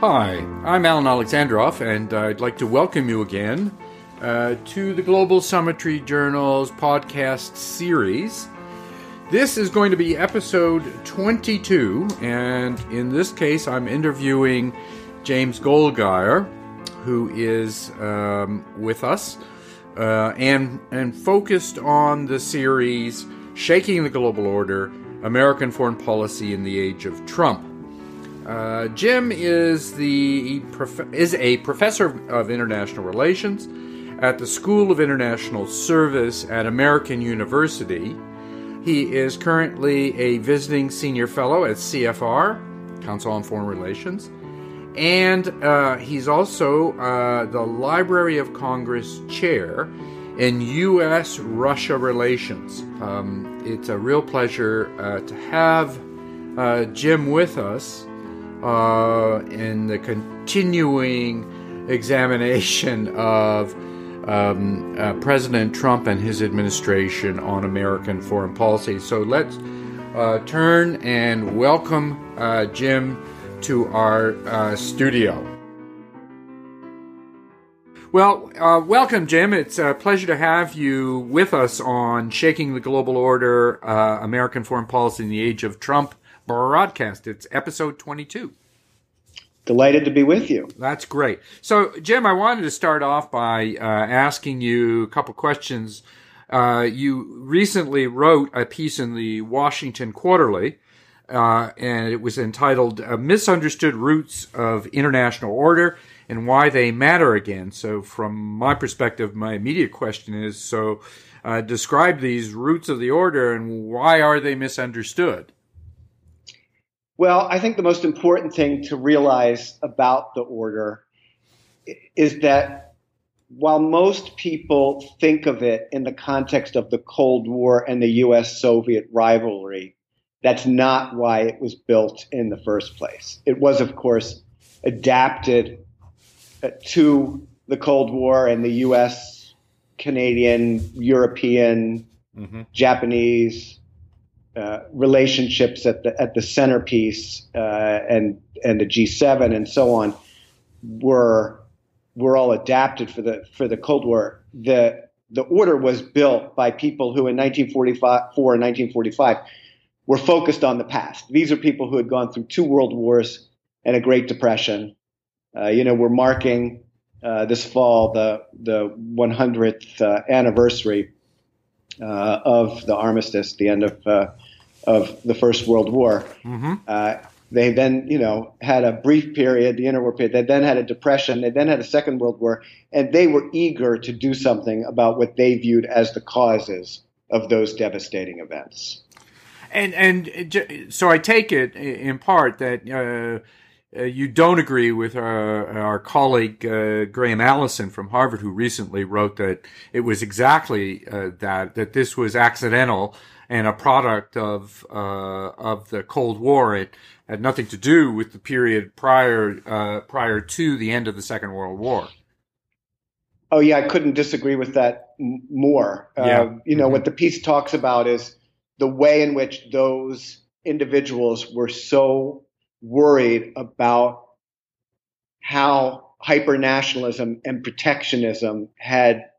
Hi, I'm Alan Alexandroff, and I'd like to welcome you again uh, to the Global Summitry Journal's podcast series. This is going to be episode 22, and in this case, I'm interviewing James Goldgeier, who is um, with us uh, and and focused on the series "Shaking the Global Order: American Foreign Policy in the Age of Trump." Uh, Jim is the is a professor of international relations at the School of International Service at American University. He is currently a visiting senior fellow at CFR, Council on Foreign Relations, and uh, he's also uh, the Library of Congress chair in U.S. Russia relations. Um, it's a real pleasure uh, to have uh, Jim with us uh, in the continuing examination of um, uh, President Trump and his administration on American foreign policy. So let's uh, turn and welcome uh, Jim to our uh, studio. Well, uh, welcome, Jim. It's a pleasure to have you with us on Shaking the Global Order uh, American Foreign Policy in the Age of Trump broadcast. It's episode 22. Delighted to be with you. That's great. So, Jim, I wanted to start off by uh, asking you a couple questions. Uh, you recently wrote a piece in the Washington Quarterly, uh, and it was entitled uh, Misunderstood Roots of International Order and Why They Matter Again. So, from my perspective, my immediate question is so, uh, describe these roots of the order and why are they misunderstood? Well, I think the most important thing to realize about the order is that while most people think of it in the context of the Cold War and the US Soviet rivalry, that's not why it was built in the first place. It was, of course, adapted uh, to the Cold War and the US, Canadian, European, mm-hmm. Japanese, uh, relationships at the at the centerpiece uh, and and the G7 and so on were were all adapted for the for the Cold War. The the order was built by people who in 1944 and 1945 were focused on the past. These are people who had gone through two world wars and a Great Depression. Uh, you know, we're marking uh, this fall the the 100th uh, anniversary of the armistice, the end of of the First World War. Mm-hmm. Uh, they then, you know, had a brief period, the interwar period. They then had a depression. They then had a Second World War, and they were eager to do something about what they viewed as the causes of those devastating events. And and so I take it in part that. Uh, uh, you don't agree with our, our colleague uh, Graham Allison from Harvard, who recently wrote that it was exactly uh, that that this was accidental and a product of uh, of the Cold War. It had nothing to do with the period prior uh, prior to the end of the Second World War. Oh yeah, I couldn't disagree with that m- more. Uh, yeah. Uh, you know mm-hmm. what the piece talks about is the way in which those individuals were so worried about how hypernationalism and protectionism had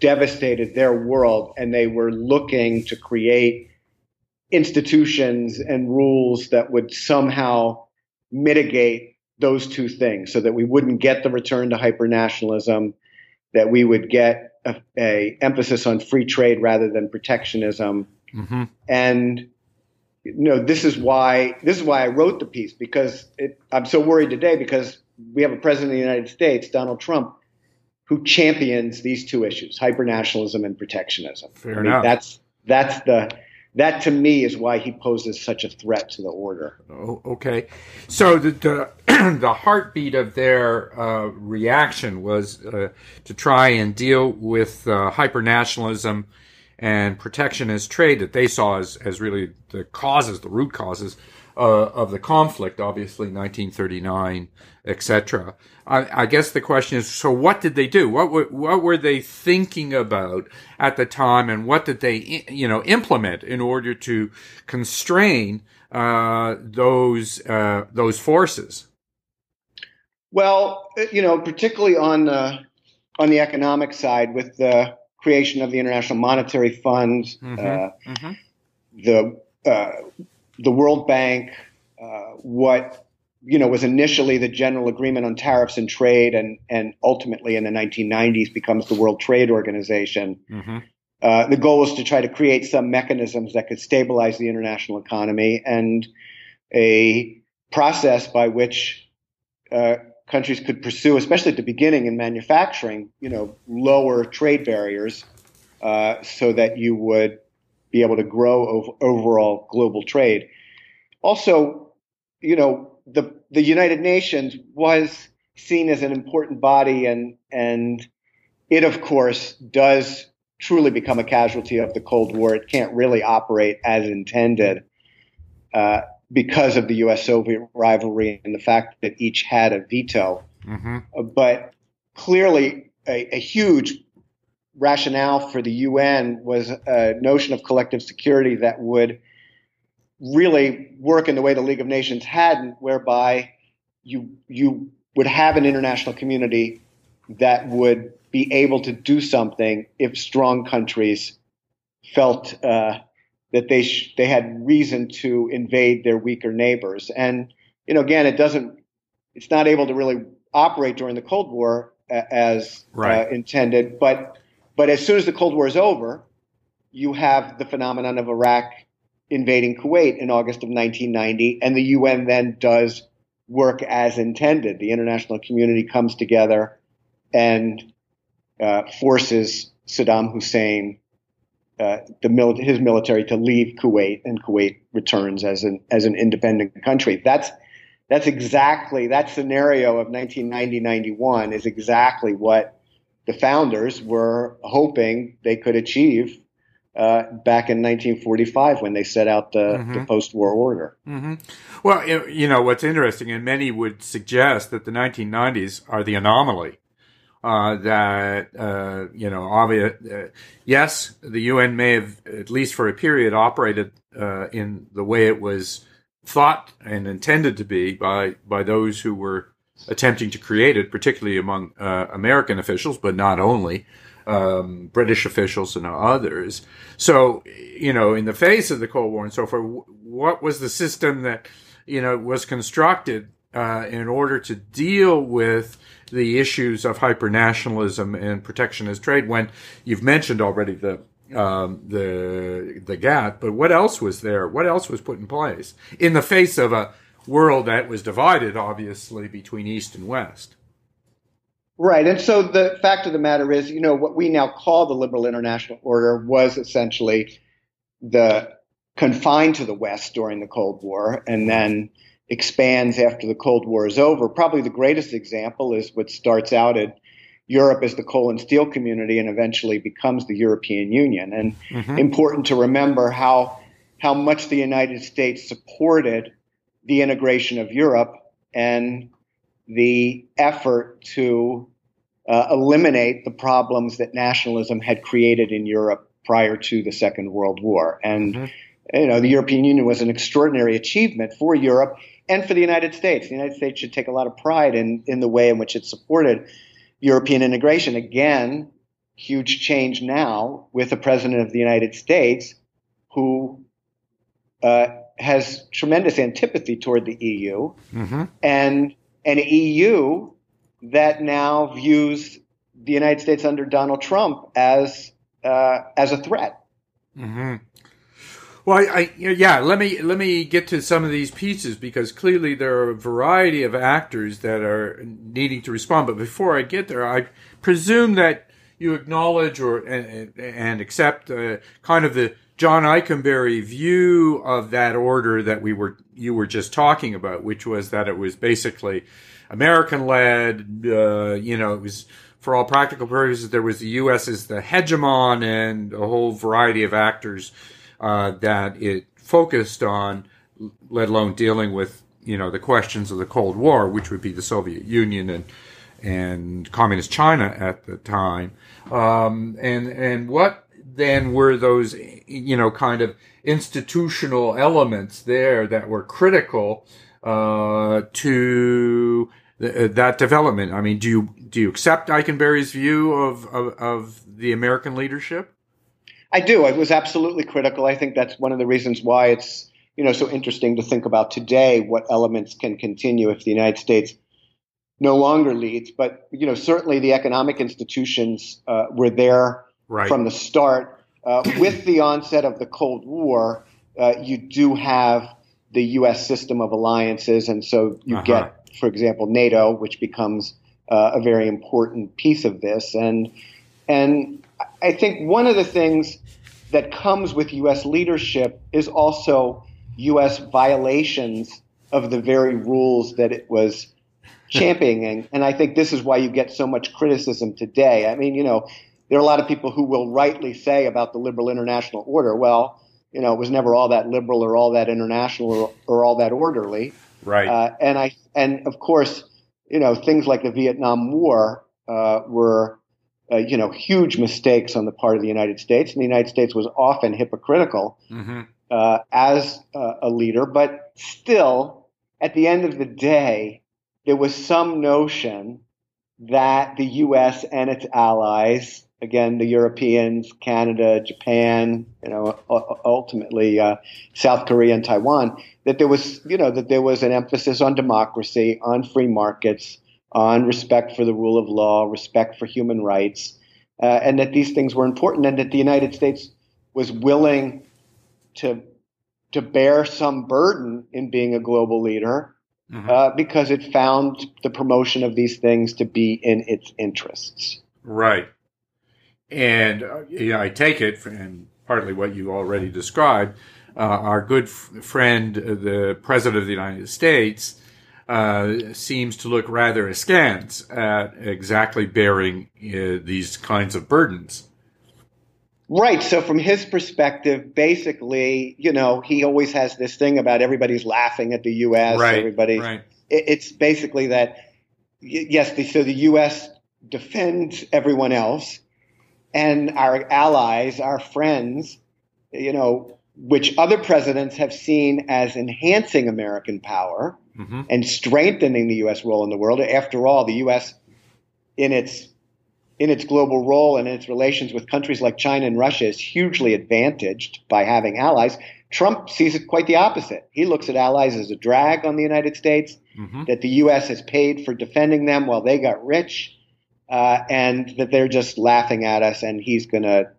devastated their world and they were looking to create institutions and rules that would somehow mitigate those two things so that we wouldn't get the return to hypernationalism that we would get a, a emphasis on free trade rather than protectionism mm-hmm. and you know this is why this is why I wrote the piece because it, I'm so worried today because we have a president of the United States Donald Trump who champions these two issues, hypernationalism and protectionism. Fair I mean, enough. That's that's the that to me is why he poses such a threat to the order. Oh, okay, so the the, the heartbeat of their uh, reaction was uh, to try and deal with uh, hypernationalism and protectionist trade that they saw as as really the causes, the root causes uh, of the conflict, obviously 1939, etc. I, I, guess the question is, so what did they do? What were, what were they thinking about at the time, and what did they, you know, implement in order to constrain uh, those uh, those forces? Well, you know, particularly on the on the economic side, with the creation of the International Monetary Fund, mm-hmm. Uh, mm-hmm. the uh, the World Bank, uh, what you know was initially the General Agreement on Tariffs and Trade, and and ultimately in the 1990s becomes the World Trade Organization. Mm-hmm. Uh, the goal was to try to create some mechanisms that could stabilize the international economy and a process by which uh, countries could pursue, especially at the beginning in manufacturing, you know, lower trade barriers uh, so that you would be able to grow ov- overall global trade. Also, you know, the the United Nations was seen as an important body, and and it, of course, does truly become a casualty of the Cold War. It can't really operate as intended. Uh, because of the U.S. Soviet rivalry and the fact that each had a veto. Mm-hmm. Uh, but clearly, a, a, huge rationale for the UN was a notion of collective security that would really work in the way the League of Nations hadn't, whereby you you would have an international community that would be able to do something if strong countries felt uh, that they sh- they had reason to invade their weaker neighbors. And you know, again, it doesn't, it's not able to really operate during the Cold War as uh, right. uh, intended. But but as soon as the Cold War is over, you have the phenomenon of Iraq invading Kuwait in August of 1990, and the UN then does work as intended. The international community comes together and uh, forces Saddam Hussein uh, the mil- his military to leave Kuwait, and Kuwait returns as an as an independent country. That's that's exactly that scenario of 1990-91 is exactly what the founders were hoping they could achieve uh, back in 1945 when they set out the, mm-hmm. the post-war order. Mm-hmm. Well, you know what's interesting, and many would suggest that the 1990s are the anomaly uh, that uh, you know, obvious. Uh, yes, the UN may have, at least for a period, operated uh, in the way it was thought and intended to be by by those who were attempting to create it, particularly among uh, American officials, but not only. Um, British officials and others. So, you know, in the face of the Cold War and so forth, what was the system that, you know, was constructed uh, in order to deal with the issues of hypernationalism and protectionist trade when you've mentioned already the um, the the GATT, but what else was there? What else was put in place in the face of a world that was divided, obviously, between East and West? Right, and so the fact of the matter is, you know, what we now call the liberal international order was essentially the confined to the West during the Cold War, and then expands after the Cold War is over. Probably the greatest example is what starts out at Europe as the coal and steel community and eventually becomes the European Union. And mm-hmm. important to remember how how much the United States supported the integration of Europe and the effort to uh, eliminate the problems that nationalism had created in Europe prior to the Second World War. And mm-hmm. you know, the European Union was an extraordinary achievement for Europe and for the United States. The United States should take a lot of pride in, in the way in which it supported European integration. Again, huge change now with the President of the United States who uh, has tremendous antipathy toward the EU mm-hmm. and an EU that now views the United States under Donald Trump as uh, as a threat. Mm-hmm. Well, I, I, yeah, let me let me get to some of these pieces because clearly there are a variety of actors that are needing to respond. But before I get there, I presume that you acknowledge or and, and accept uh, kind of the John Ikenberry view of that order that we were you were just talking about, which was that it was basically American led. Uh, you know, it was for all practical purposes there was the U.S. as the hegemon and a whole variety of actors uh, that it focused on, let alone dealing with you know the questions of the Cold War, which would be the Soviet Union and and communist China at the time, um, and and what then were those you know kind of institutional elements there that were critical uh, to th- that development. I mean, do you do you accept Ikenberry's view of, of, of the American leadership? I do. It was absolutely critical. I think that's one of the reasons why it's you know so interesting to think about today what elements can continue if the United States no longer leads. But you know certainly the economic institutions uh, were there right. from the start. Uh, with the onset of the Cold War, uh, you do have the U.S. system of alliances, and so you uh-huh. get, for example, NATO, which becomes uh, a very important piece of this. And and I think one of the things that comes with U.S. leadership is also U.S. violations of the very rules that it was championing. and I think this is why you get so much criticism today. I mean, you know, there are a lot of people who will rightly say about the liberal international order, well, you know, it was never all that liberal or all that international or, or all that orderly. Right. Uh, and I, and of course, you know, things like the Vietnam War uh, were uh, you know, huge mistakes on the part of the United States, and the United States was often hypocritical mm-hmm. uh, as uh, a leader. But still, at the end of the day, there was some notion that the U.S. and its allies, again, the Europeans, Canada, Japan, you know, ultimately uh, South Korea and Taiwan, that there was, you know, that there was an emphasis on democracy, on free markets on respect for the rule of law, respect for human rights, uh, and that these things were important, and that the United States was willing to to bear some burden in being a global leader mm-hmm. uh, because it found the promotion of these things to be in its interests. Right, and uh, you know, I take it, and partly what you already described. Uh, our good f- friend, uh, the President of the United States, uh, seems to look rather askance at exactly bearing uh, these kinds of burdens. Right. So, from his perspective, basically, you know, he always has this thing about everybody's laughing at the U.S. Right. Everybody. Right. it's basically that. Yes. The, so the U.S. defends everyone else, and our allies, our friends, you know, which other presidents have seen as enhancing American power mm-hmm. and strengthening the U.S. role in the world. After all, the U.S. in its in its global role and in its relations with countries like China and Russia is hugely advantaged by having allies. Trump sees it quite the opposite. He looks at allies as a drag on the United States, mm-hmm. that the U.S. has paid for defending them while they got rich, uh, and that they're just laughing at us, and he's going to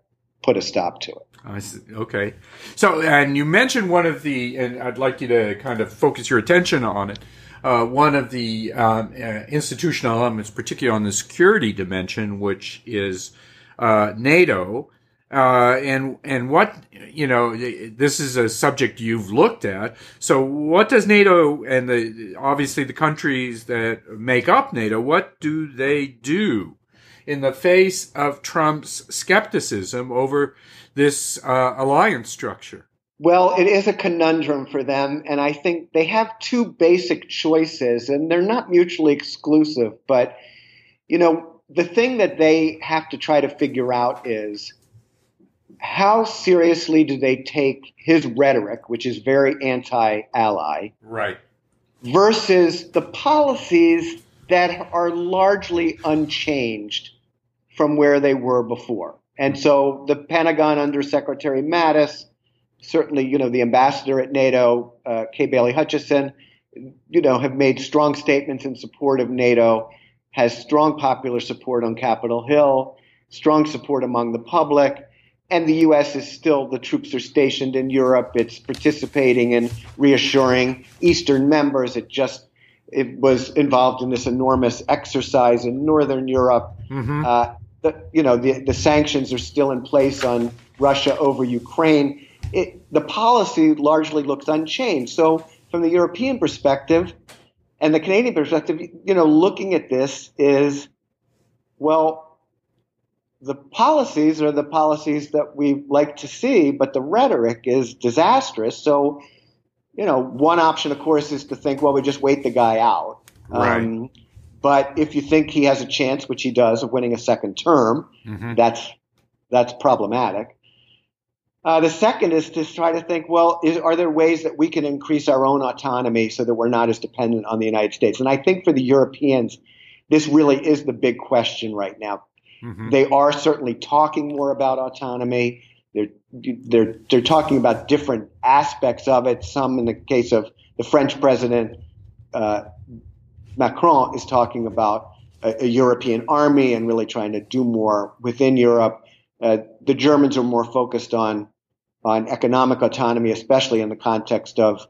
put a stop to it. I see. Okay. So, and you mentioned one of the, and I'd like you to kind of focus your attention on it. Uh, one of the um, uh, institutional elements, particularly on the security dimension, which is uh, NATO. Uh, and and what you know, this is a subject you've looked at. So, what does NATO and the obviously the countries that make up NATO? What do they do in the face of Trump's skepticism over this uh, alliance structure? Well, it is a conundrum for them, and I think they have two basic choices, and they're not mutually exclusive. But, you know, the thing that they have to try to figure out is how seriously do they take his rhetoric, which is very anti ally, right, versus the policies that are largely unchanged from where they were before. And so the Pentagon under Secretary Mattis, certainly, you know, the ambassador at NATO, uh, Kay Bailey Hutchison, you know, have made strong statements in support of NATO, has strong popular support on Capitol Hill, strong support among the public. And the U.S. is still, the troops are stationed in Europe. It's participating and reassuring Eastern members. It just, it was involved in this enormous exercise in Northern Europe. Mm-hmm. Uh, the, you know, the, the sanctions are still in place on Russia over Ukraine. It, the policy largely looks unchanged. So, from the European perspective and the Canadian perspective, you know, looking at this is, well, the policies are the policies that we like to see, but the rhetoric is disastrous. So, you know, one option, of course, is to think, well, we just wait the guy out. Right. Um, but if you think he has a chance, which he does, of winning a second term, mm-hmm. that's that's problematic. Uh, the second is to try to think, well, is, are there ways that we can increase our own autonomy so that we're not as dependent on the United States? And I think for the Europeans, this really is the big question right now. Mm-hmm. They are certainly talking more about autonomy. They're, they're, they're talking about different aspects of it. Some, in the case of the French president, uh, Macron, is talking about a, a, European army and really trying to do more within Europe. Uh, the Germans are more focused on on economic autonomy, especially in the context of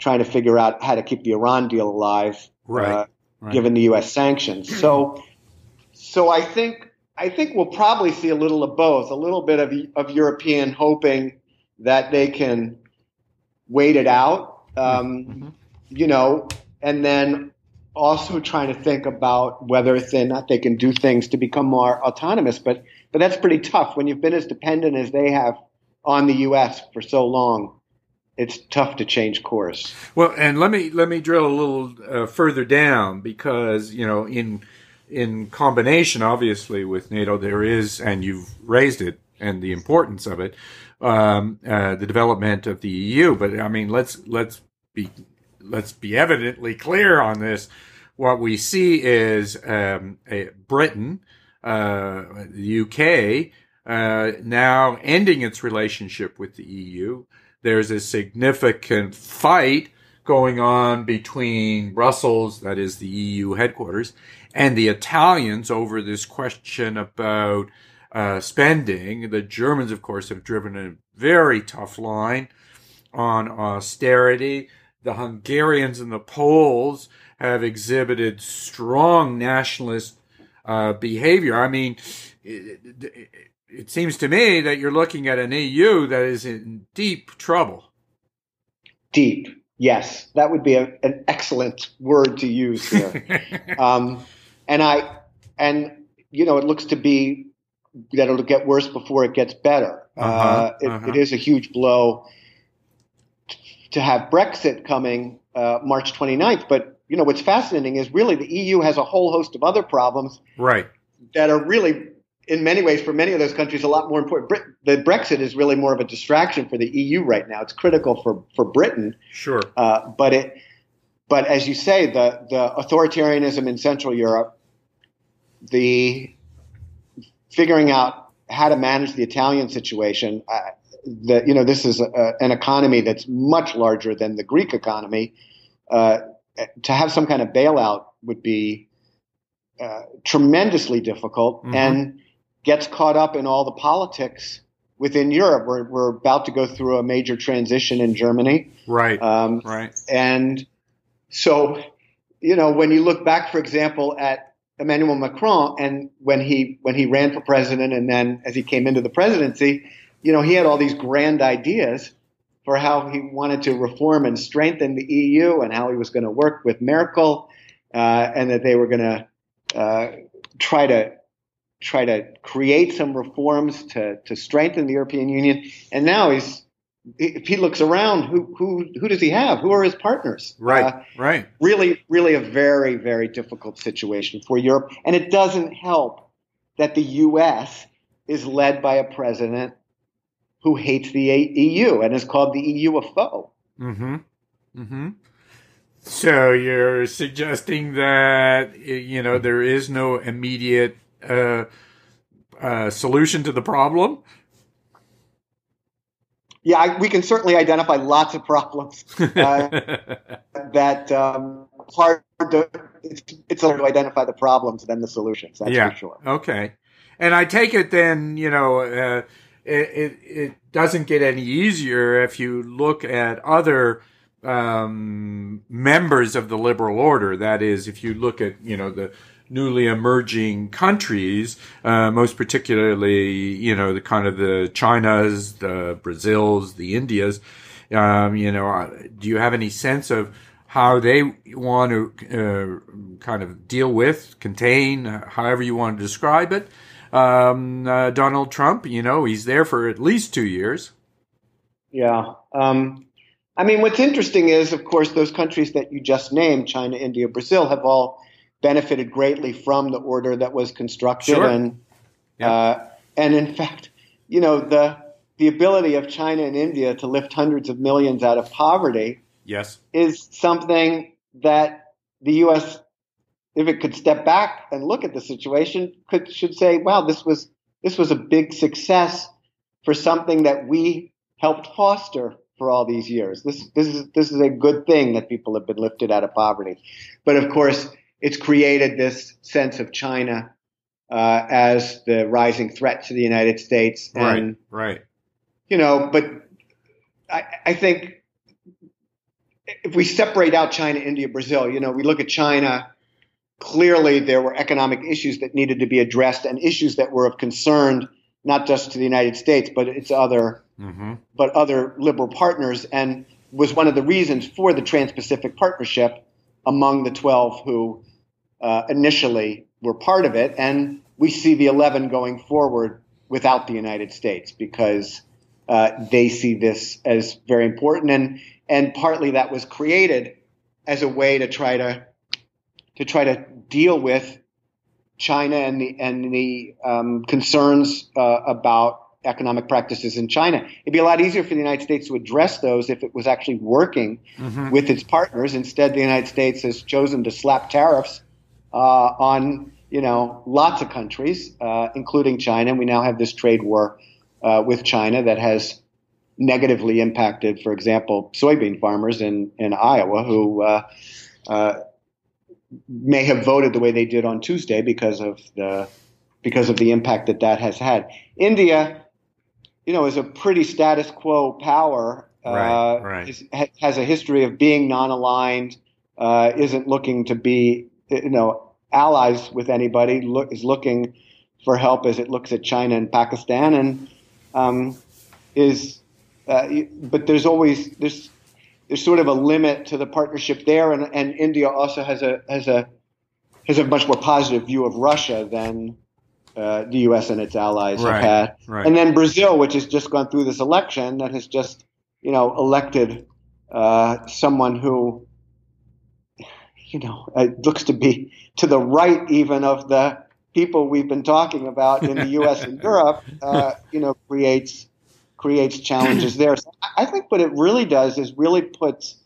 trying to figure out how to keep the Iran deal alive, right, uh, right. given the U.S. sanctions. So, so I think I think we'll probably see a little of both, a little bit of of European hoping that they can wait it out, um, mm-hmm. you know, and then also trying to think about whether they not they can do things to become more autonomous. But but that's pretty tough when you've been as dependent as they have on the U.S. for so long. It's tough to change course. Well, and let me let me drill a little uh, further down because you know in in combination, obviously, with NATO, there is, and you've raised it and the importance of it, um, uh, the development of the EU. But I mean, let's let's be let's be evidently clear on this. What we see is um, Britain, uh, the UK, uh, now ending its relationship with the EU. There's a significant fight going on between Brussels, that is the EU headquarters, and the Italians over this question about uh, spending. The Germans, of course, have driven a very tough line on austerity. The Hungarians and the Poles have exhibited strong nationalist uh, behavior. I mean, it, it, it seems to me that you're looking at an EU that is in deep trouble. Deep, yes, that would be a, an excellent word to use here. um, and I, and you know, it looks to be that it'll get worse before it gets better. Uh-huh, uh, it, uh-huh. it is a huge blow to have Brexit coming uh, March 29th. But you know what's fascinating is really the EU has a whole host of other problems, right, that are really in many ways for many of those countries a lot more important. Brit- the Brexit is really more of a distraction for the EU right now. It's critical for for Britain, sure, uh, but it. But as you say, the the authoritarianism in Central Europe, the figuring out how to manage the Italian situation. Uh, that you know, this is a, an economy that's much larger than the Greek economy. Uh, to have some kind of bailout would be uh, tremendously difficult mm-hmm. and gets caught up in all the politics within Europe. We're, we're about to go through a major transition in Germany. Right. Um, right. And so, you know, when you look back, for example, at Emmanuel Macron and when he when he ran for president and then as he came into the presidency, you know, he had all these grand ideas for how he wanted to reform and strengthen the EU and how he was going to work with Merkel uh, and that they were going to uh, try to try to create some reforms to to strengthen the European Union. And now he's if he looks around, who who who does he have? Who are his partners? Right, uh, right. Really, really a very very difficult situation for Europe, and it doesn't help that the U.S. is led by a president who hates the EU and has called the EU a foe. Mm-hmm. Mm-hmm. So you're suggesting that you know there is no immediate uh, uh, solution to the problem? Yeah, I, we can certainly identify lots of problems uh, that um, hard to, it's, it's hard to identify the problems than the solutions. That's yeah. for sure. Okay, and I take it then you know uh, it, it, it doesn't get any easier if you look at other um, members of the liberal order. That is, if you look at you know the newly emerging countries, uh, most particularly, you know, the kind of the Chinas, the Brazils, the Indias. Um, you know, uh, do you have any sense of how they want to uh, kind of deal with, contain, however you want to describe it? Um, uh, Donald Trump, you know, he's there for at least two years. Yeah. Um, I mean, what's interesting is, of course, those countries that you just named, China, India, Brazil, have all benefited greatly from the order that was constructed, sure. and uh, and in fact, you know the the ability of China and India to lift hundreds of millions out of poverty yes. is something that the U.S., if it could step back and look at the situation, could should say, "Wow, this was this was a big success for something that we helped foster for all these years. This this is this is a good thing that people have been lifted out of poverty." But of course, it's created this sense of China uh, as the rising threat to the United States. And, right, right. You know, but I, I think if we separate out China, India, Brazil, you know, we look at China, clearly there were economic issues that needed to be addressed and issues that were of concern not just to the United States, but its other, mm-hmm. but other liberal partners, and was one of the reasons for the Trans-Pacific Partnership among the 12 who uh, initially were part of it. And we see the 11 going forward without the United States because uh, they see this as very important. And, and partly that was created as a way to try to, to try to deal with China and the, and the um, concerns uh, about economic practices in China. It'd be a lot easier for the United States to address those if it was actually working mm-hmm. with its partners. Instead, the United States has chosen to slap tariffs uh, on you know lots of countries, uh, including China. We now have this trade war uh, with China that has negatively impacted, for example, soybean farmers in in Iowa who. Uh, uh, may have voted the way they did on Tuesday because of the because of the impact that that has had. India, you know, is a pretty status quo power. Right, uh, right. Is, has a history of being non-aligned. Uh, isn't looking to be, you know, allies with anybody. Look, is looking for help as it looks at China and Pakistan, and um, is. Uh, but there's always there's there's sort of a limit to the partnership there, and, and India also has a has a has a much more positive view of Russia than uh, the U.S. and its allies right, have had. Right. And then Brazil, which has just gone through this election, that has just you know elected uh, someone who you know looks to be to the right even of the people we've been talking about in the U.S. and Europe. Uh, you know, creates creates challenges there. So I think what it really does is really puts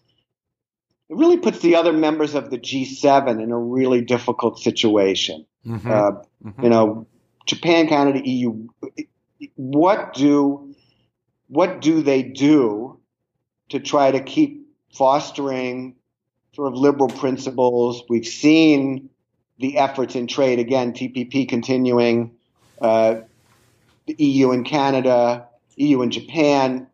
it really puts the other members of the G7 in a really difficult situation. Mm-hmm. Uh, mm-hmm. You know, Japan, Canada, EU. What do what do they do to try to keep fostering sort of liberal principles? We've seen the efforts in trade again, TPP continuing, uh, the EU and Canada, EU and Japan.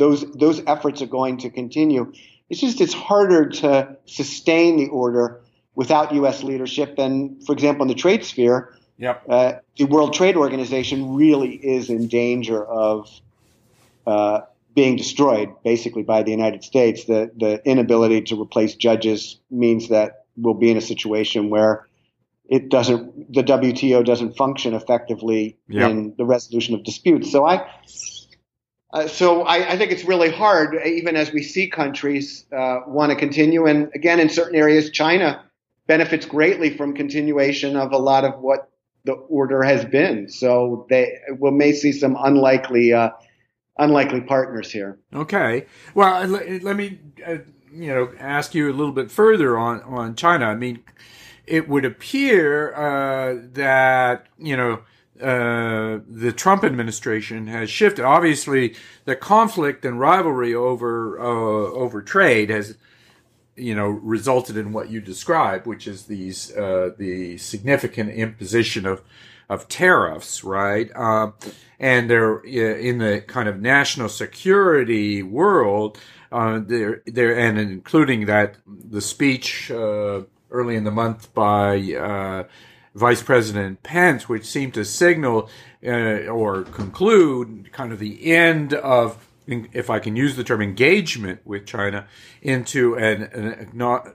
Those those efforts are going to continue. It's just it's harder to sustain the order without U.S. leadership. And for example, in the trade sphere, Yep. Uh, the World Trade Organization really is in danger of uh, being destroyed, basically, by the United States. The the inability to replace judges means that we'll be in a situation where it doesn't the WTO doesn't function effectively yep. in the resolution of disputes. So I. Uh, so I, I, think it's really hard, even as we see countries uh, want to continue. And again, in certain areas, China benefits greatly from continuation of a lot of what the order has been. So they we may see some unlikely uh, unlikely partners here. Okay. Well, let, let me uh, you know ask you a little bit further on on China. I mean, it would appear uh, that you know. Uh, the Trump administration has shifted. Obviously, the conflict and rivalry over uh, over trade has you know resulted in what you described, which is these uh, the significant imposition of of tariffs, right? Uh, and they're in the kind of national security world. Uh, they're, they're, and including that the speech uh, early in the month by uh, Vice President Pence, which seemed to signal uh, or conclude kind of the end of if I can use the term engagement with China, into an, an,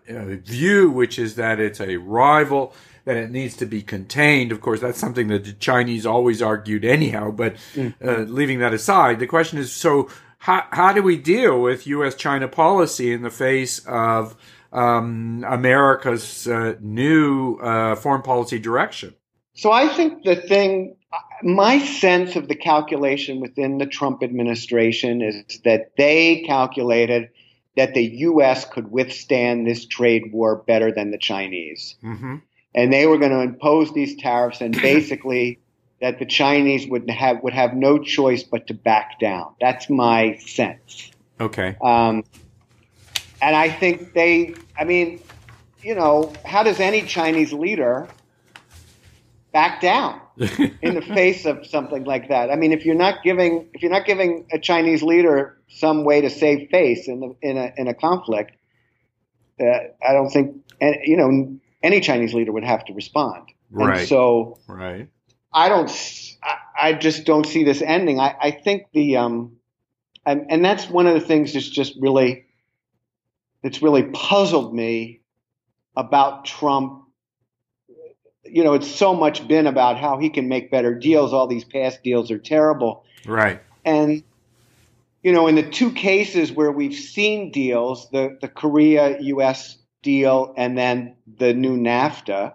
a view which is that it's a rival, that it needs to be contained. Of course, that's something that the Chinese always argued anyhow, but mm. uh, leaving that aside, the question is so how, how do we deal with U.S. China policy in the face of um, America's uh, new uh, foreign policy direction? So I think the thing my sense of the calculation within the Trump administration is that they calculated that the U.S. could withstand this trade war better than the Chinese. Mm-hmm. And they were going to impose these tariffs and basically that the Chinese would have would have no choice but to back down. That's my sense. Okay. Um, and I think they, I mean, you know, how does any Chinese leader back down in the face of something like that? I mean, if you're not giving if you're not giving a Chinese leader some way to save face in the, in a in a conflict, uh, I don't think and you know any Chinese leader would have to respond. Right. And so right. I don't. I, I just don't see this ending. I, I think the um, and, and that's one of the things that's just really that's really puzzled me about Trump. You know, it's so much been about how he can make better deals. All these past deals are terrible. Right. And you know, in the two cases where we've seen deals, the the Korea U.S. deal and then the new NAFTA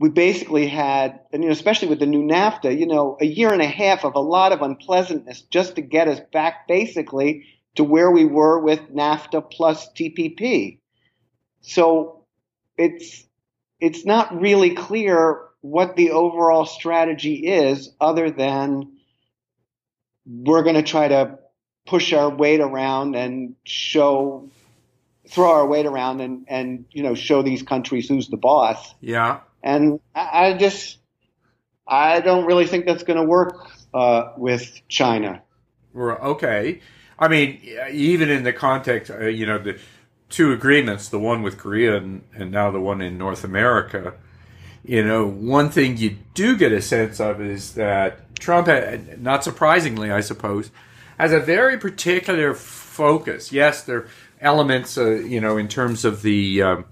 we basically had, and you know, especially with the new NAFTA, you know, a year and a half of a lot of unpleasantness just to get us back basically to where we were with NAFTA plus TPP. So it's it's not really clear what the overall strategy is, other than we're going to try to push our weight around and show throw our weight around and and you know show these countries who's the boss. Yeah. And I, I just, I don't really think that's going to work uh, with China. Okay. I mean, even in the context, uh, you know, the two agreements, the one with Korea and, and now the one in North America, you know, one thing you do get a sense of is that Trump, had, not surprisingly, I suppose, has a very particular focus. Yes, there are elements, uh, you know, in terms of the um,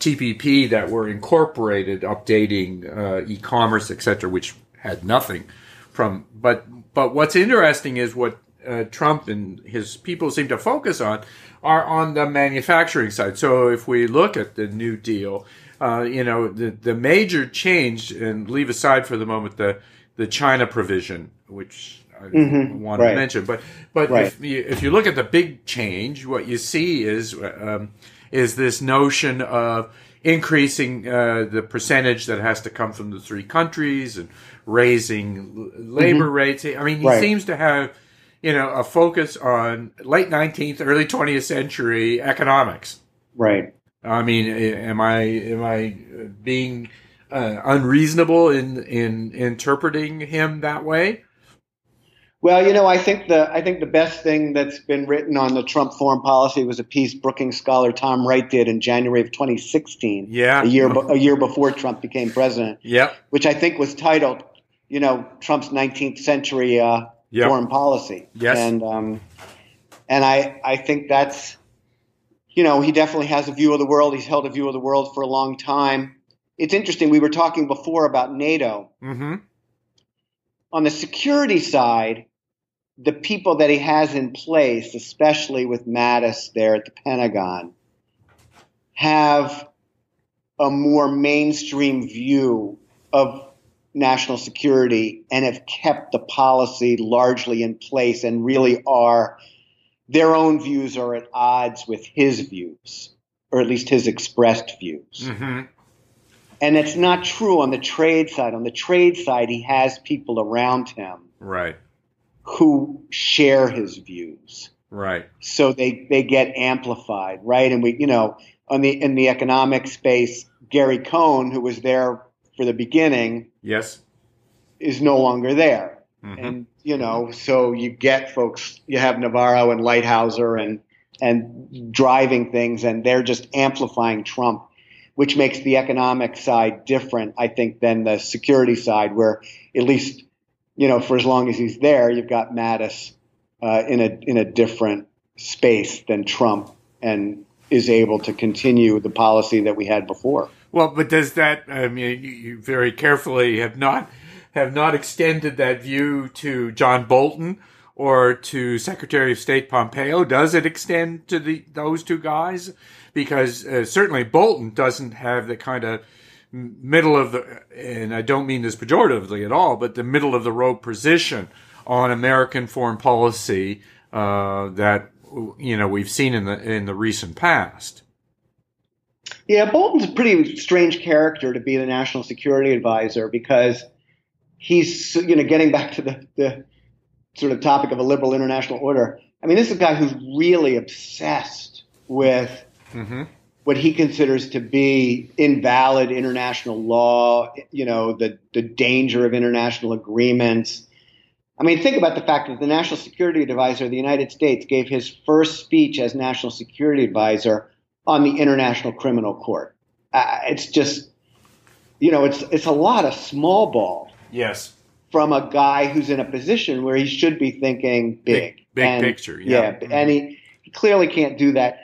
TPP that were incorporated, updating uh, e-commerce, etc., which had nothing from. But but what's interesting is what uh, Trump and his people seem to focus on are on the manufacturing side. So if we look at the New Deal, uh, you know the the major change, and leave aside for the moment the the China provision, which I mm-hmm. want right. to mention, but but right. if, you, if you look at the big change, what you see is. Um, is this notion of increasing uh, the percentage that has to come from the three countries and raising labor mm-hmm. rates. I mean, he right. seems to have, you know, a focus on late 19th, early 20th century economics. Right. I mean, am I am I being uh, unreasonable in in interpreting him that way? Well, you know, I think the I think the best thing that's been written on the Trump foreign policy was a piece Brookings scholar Tom Wright did in January of 2016. Yeah, a year a year before Trump became president. Yeah, which I think was titled, you know, Trump's 19th century uh, yep. foreign policy. Yes, and um, and I I think that's, you know, he definitely has a view of the world. He's held a view of the world for a long time. It's interesting. We were talking before about NATO. Mm-hmm. On the security side, the people that he has in place, especially with Mattis there at the Pentagon, have a more mainstream view of national security and have kept the policy largely in place and really are their own views are at odds with his views, or at least his expressed views. Mm-hmm. And it's not true on the trade side. On the trade side, he has people around him. Right who share his views. Right. So they, they get amplified, right? And we, you know, on the in the economic space, Gary Cohn, who was there for the beginning, yes, is no longer there. Mm-hmm. And you know, so you get folks, you have Navarro and Lighthizer and and driving things, and they're just amplifying Trump, which makes the economic side different, I think, than the security side, where at least you know, for as long as he's there, you've got Mattis uh, in a in a different space than Trump, and is able to continue the policy that we had before. Well, but does that? I mean, you, you very carefully have not have not extended that view to John Bolton or to Secretary of State Pompeo. Does it extend to the those two guys? Because uh, certainly Bolton doesn't have the kind of middle of the, and I don't mean this pejoratively at all, but the middle of the road position on American foreign policy uh, that you know we've seen in the in the recent past. Yeah, Bolton's a pretty strange character to be the national security advisor because he's you know getting back to the, the sort of topic of a liberal international order. I mean, this is a guy who's really obsessed with mm-hmm. what he considers to be invalid international law. You know, the the danger of international agreements. I mean, think about the fact that the National Security Advisor of the United States gave his first speech as National Security Advisor on the International Criminal Court. Uh, it's just, you know, it's it's a lot of small ball. Yes. From a guy who's in a position where he should be thinking big, big, big and, picture. Yeah, yeah mm-hmm. and he, he clearly can't do that.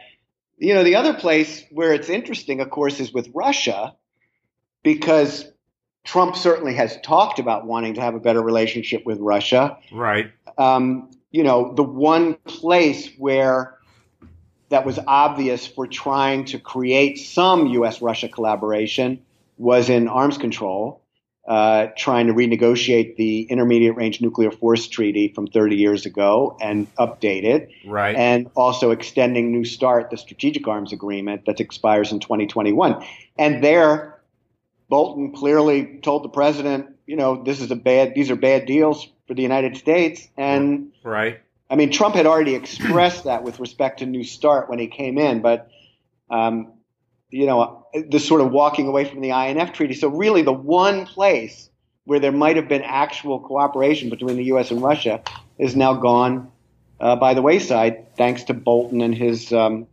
You know, the other place where it's interesting, of course, is with Russia, because Trump certainly has talked about wanting to have a better relationship with Russia. Right. Um, you know, the one place where that was obvious for trying to create some U.S. Russia collaboration was in arms control, uh, trying to renegotiate the Intermediate Range Nuclear Force Treaty from 30 years ago and update it. Right. And also extending New START, the Strategic Arms Agreement that expires in 2021. And there, Bolton clearly told the president, you know, this is a bad, these are bad deals for the United States. And right. I mean, Trump had already expressed that with respect to New START when he came in, but um, you know, this sort of walking away from the INF treaty. So really, the one place where there might have been actual cooperation between the U.S. and Russia is now gone uh, by the wayside, thanks to Bolton and his. Um,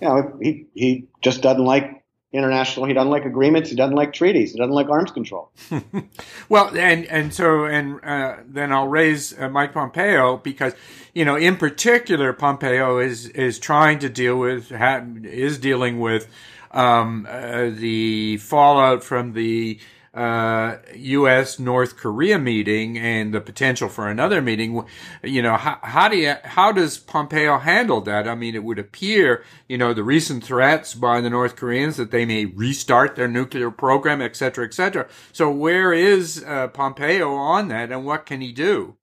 you know, he he just doesn't like international. He doesn't like agreements. He doesn't like treaties. He doesn't like arms control. well, and and so and uh, then I'll raise uh, Mike Pompeo because you know in particular Pompeo is is trying to deal with ha- is dealing with um, uh, the fallout from the uh, U.S. North Korea meeting and the potential for another meeting, you know, how, how do you, how does Pompeo handle that? I mean, it would appear, you know, the recent threats by the North Koreans that they may restart their nuclear program, et cetera, et cetera. So where is uh, Pompeo on that and what can he do?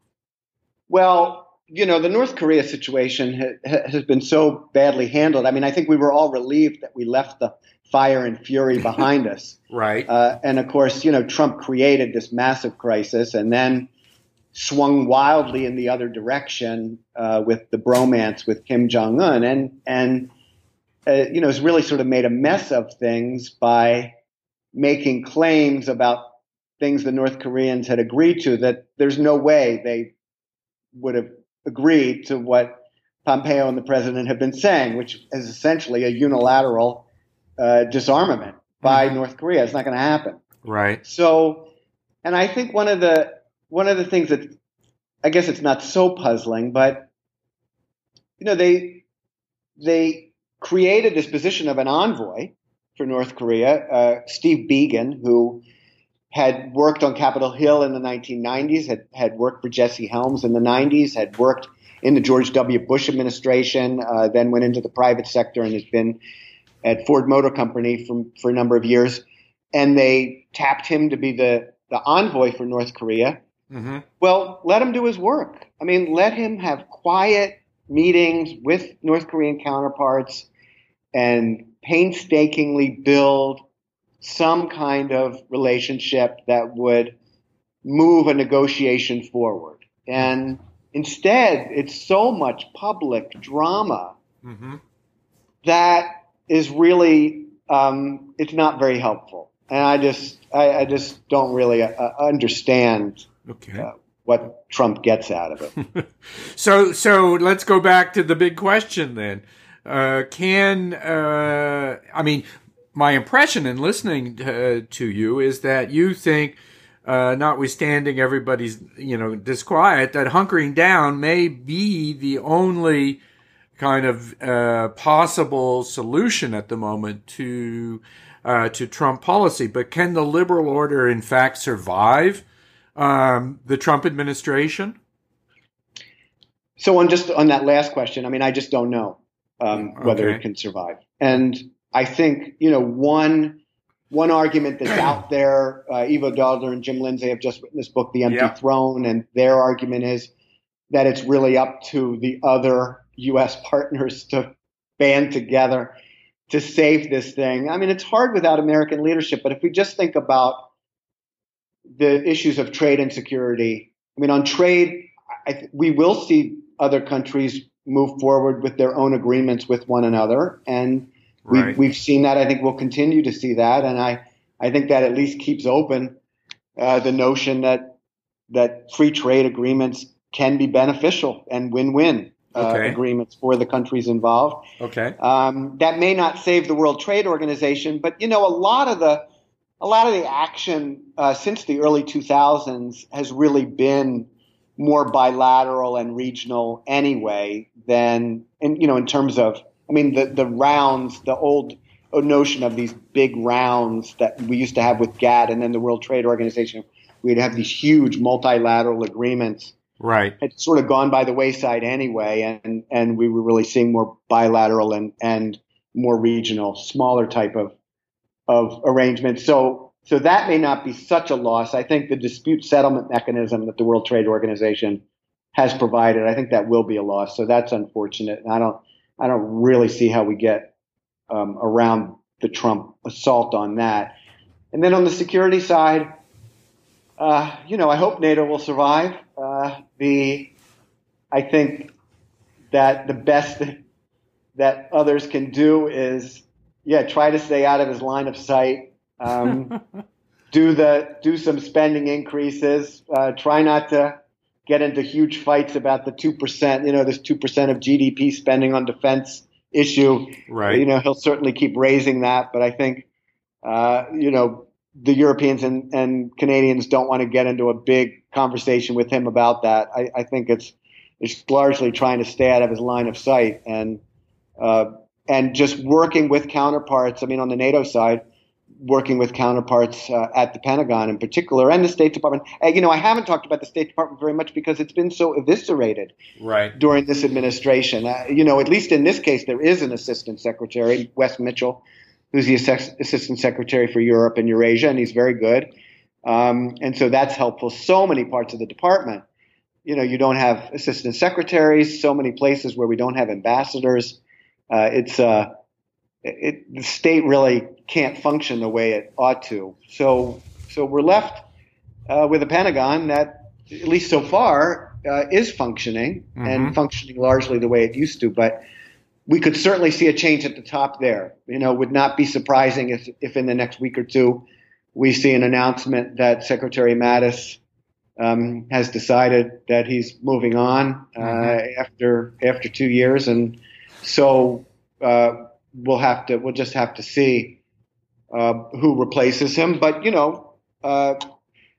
Well, you know, the North Korea situation ha- has been so badly handled. I mean, I think we were all relieved that we left the fire and fury behind us. right. Uh, and of course, you know, Trump created this massive crisis and then swung wildly in the other direction uh, with the bromance with Kim Jong Un, and and uh, you know, has really sort of made a mess of things by making claims about things the North Koreans had agreed to that there's no way they would have agreed to what Pompeo and the president have been saying, which is essentially a unilateral uh, disarmament by mm-hmm. North Korea. It's not going to happen. Right. So, and I think one of the one of the things that I guess it's not so puzzling, but you know they they created this position of an envoy for North Korea, uh, Steve Biegun, who had worked on Capitol Hill in the 1990s, had, had worked for Jesse Helms in the 90s, had worked in the George W. Bush administration, uh, then went into the private sector and has been at Ford Motor Company for, for a number of years, and they tapped him to be the, the envoy for North Korea. Mm-hmm. Well, let him do his work. I mean, let him have quiet meetings with North Korean counterparts and painstakingly build some kind of relationship that would move a negotiation forward. And instead, it's so much public drama mm-hmm. that is really um, it's not very helpful, and I just I, I just don't really uh, understand okay. uh, what Trump gets out of it. so so let's go back to the big question then. Uh, can uh, I mean my impression in listening to, to you is that you think. Uh, notwithstanding everybody's, you know, disquiet, that hunkering down may be the only kind of uh, possible solution at the moment to uh, to Trump policy. But can the liberal order, in fact, survive um, the Trump administration? So, on just on that last question, I mean, I just don't know um, whether okay. it can survive. And I think you know one one argument that's out there. Uh, Ivo Daalder and Jim Lindsay have just written this book, The Empty yep. Throne, and their argument is that it's really up to the other U.S. partners to band together to save this thing. I mean, it's hard without American leadership, but if we just think about the issues of trade and security, I mean, on trade, I, we will see other countries move forward with their own agreements with one another, and right. we've, we've seen that. I think we'll continue to see that, and I I think that at least keeps open uh, the notion that that free trade agreements can be beneficial and win-win uh, okay. agreements for the countries involved. Okay. Um, that may not save the World Trade Organization, but you know, a lot of the a lot of the action uh, since the early 2000s has really been more bilateral and regional anyway than, in, you know, in terms of, I mean, the, the rounds, the old notion of these big rounds that we used to have with GATT and then the World Trade Organization, we'd have these huge multilateral agreements. Right. It's sort of gone by the wayside anyway, and, and we were really seeing more bilateral and, and more regional, smaller type of, of arrangements. So so that may not be such a loss. I think the dispute settlement mechanism that the World Trade Organization has provided, I think that will be a loss. So that's unfortunate. And I don't, I don't really see how we get um, around the Trump assault on that. And then on the security side, uh, you know, I hope NATO will survive. Uh, the, I think that the best that, others can do is, yeah, try to stay out of his line of sight um, do the do some spending increases. Uh, try not to get into huge fights about the two percent. You know, this two percent of GDP spending on defense issue. Right. You know, he'll certainly keep raising that, but I think uh, you know the Europeans and, and Canadians don't want to get into a big conversation with him about that. I, I think it's it's largely trying to stay out of his line of sight and uh, and just working with counterparts. I mean, on the NATO side, working with counterparts uh, at the Pentagon in particular and the State Department. Uh, you know, I haven't talked about the State Department very much because it's been so eviscerated right. during this administration. Uh, you know, at least in this case, there is an assistant secretary, Wess Mitchell, who's the assistant secretary for Europe and Eurasia, and he's very good. Um, and so that's helpful. So many parts of the department. You know, you don't have assistant secretaries. So many places where we don't have ambassadors. Uh, it's uh, it, the state really can't function the way it ought to. So, so we're left uh, with a Pentagon that, at least so far, uh, is functioning mm-hmm. and functioning largely the way it used to. But we could certainly see a change at the top there. You know, would not be surprising if, if in the next week or two we see an announcement that Secretary Mattis um, has decided that he's moving on uh, mm-hmm. after after two years, and so uh, we'll have to we'll just have to see uh, who replaces him. But you know, uh,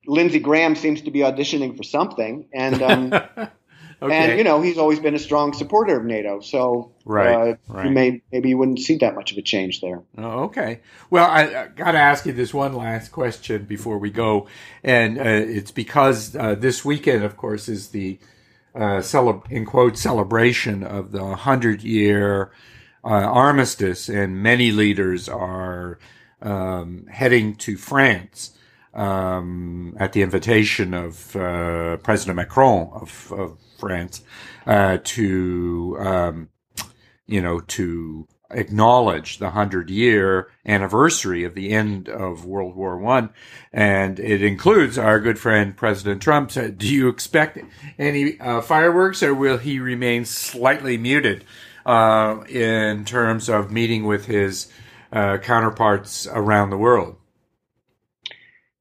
Lindsey Graham seems to be auditioning for something, and um, okay. and you know he's always been a strong supporter of NATO. So right, uh, right. You may maybe you wouldn't see that much of a change there. Oh, okay. Well, I, I got to ask you this one last question before we go, and uh, it's because uh, this weekend, of course, is the uh, in quote celebration of the hundred year uh, armistice, and many leaders are um, heading to France um, at the invitation of uh, President Macron of, of France uh, to, um, you know, to acknowledge the hundred year anniversary of the end of World War One, and it includes our good friend President Trump. Do you expect any uh, fireworks, or will he remain slightly muted? uh, in terms of meeting with his uh, counterparts around the world?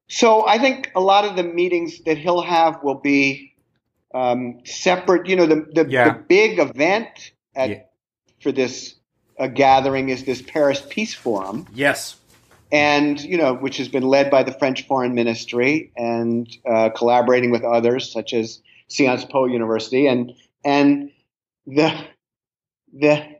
So I think a lot of the meetings that he'll have will be um, separate. You know, the the, yeah. the big event at, yeah. for this uh, gathering is this Paris Peace Forum. Yes. And you know, which has been led by the French Foreign Ministry and uh, collaborating with others such as Sciences Po University, and and the the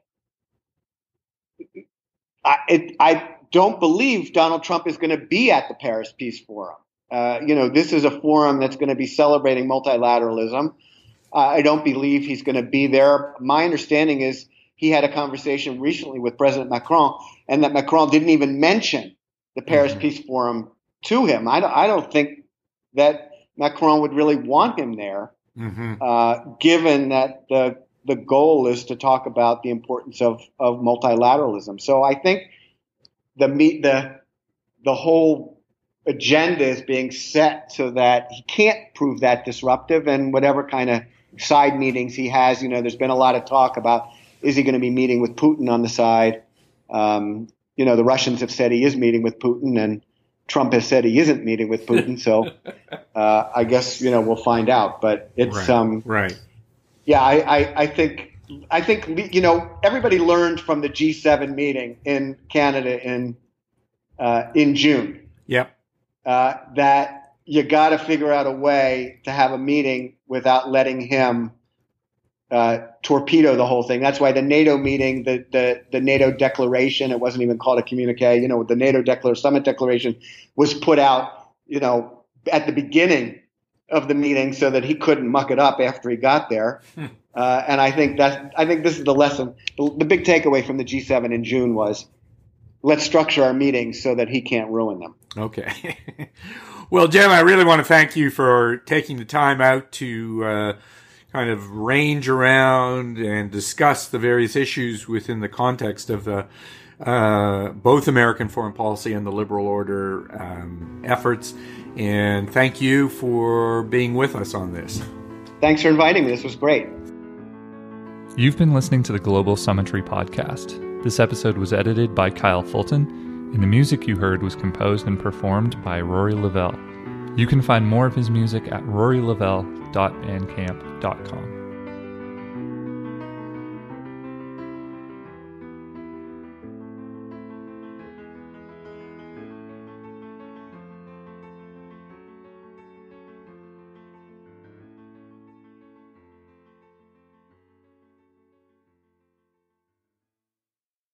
I, it, I don't believe Donald Trump is going to be at the Paris Peace Forum. Uh, you know, this is a forum that's going to be celebrating multilateralism. Uh, I don't believe he's going to be there. My understanding is he had a conversation recently with President Macron, and that Macron didn't even mention the Paris mm-hmm. Peace Forum to him. I don't, I don't think that Macron would really want him there, mm-hmm. uh, given that the the goal is to talk about the importance of of multilateralism. So I think the meet the the whole agenda is being set so that he can't prove that disruptive and whatever kind of side meetings he has. You know, there's been a lot of talk about is he going to be meeting with Putin on the side? Um, you know, the Russians have said he is meeting with Putin, and Trump has said he isn't meeting with Putin. So uh, I guess you know we'll find out. But it's right. um, right. Yeah, I, I, I think I think you know everybody learned from the G7 meeting in Canada in uh, in June. Yep. Uh, that you got to figure out a way to have a meeting without letting him uh, torpedo the whole thing. That's why the NATO meeting, the, the, the NATO declaration, it wasn't even called a communique, you know, the NATO declaration, summit declaration was put out, you know, at the beginning of the meeting so that he couldn't muck it up after he got there. Hmm. Uh, and I think that I think this is the lesson. The, the big takeaway from the G7 in June was let's structure our meetings so that he can't ruin them. Okay. well, Jim, I really want to thank you for taking the time out to uh, kind of range around and discuss the various issues within the context of the uh, both American foreign policy and the liberal order um, efforts. And thank you for being with us on this. Thanks for inviting me. This was great. You've been listening to the Global Summitry podcast. This episode was edited by Kyle Fulton, and the music you heard was composed and performed by Rory Lavelle. You can find more of his music at rorylavelle.bandcamp.com.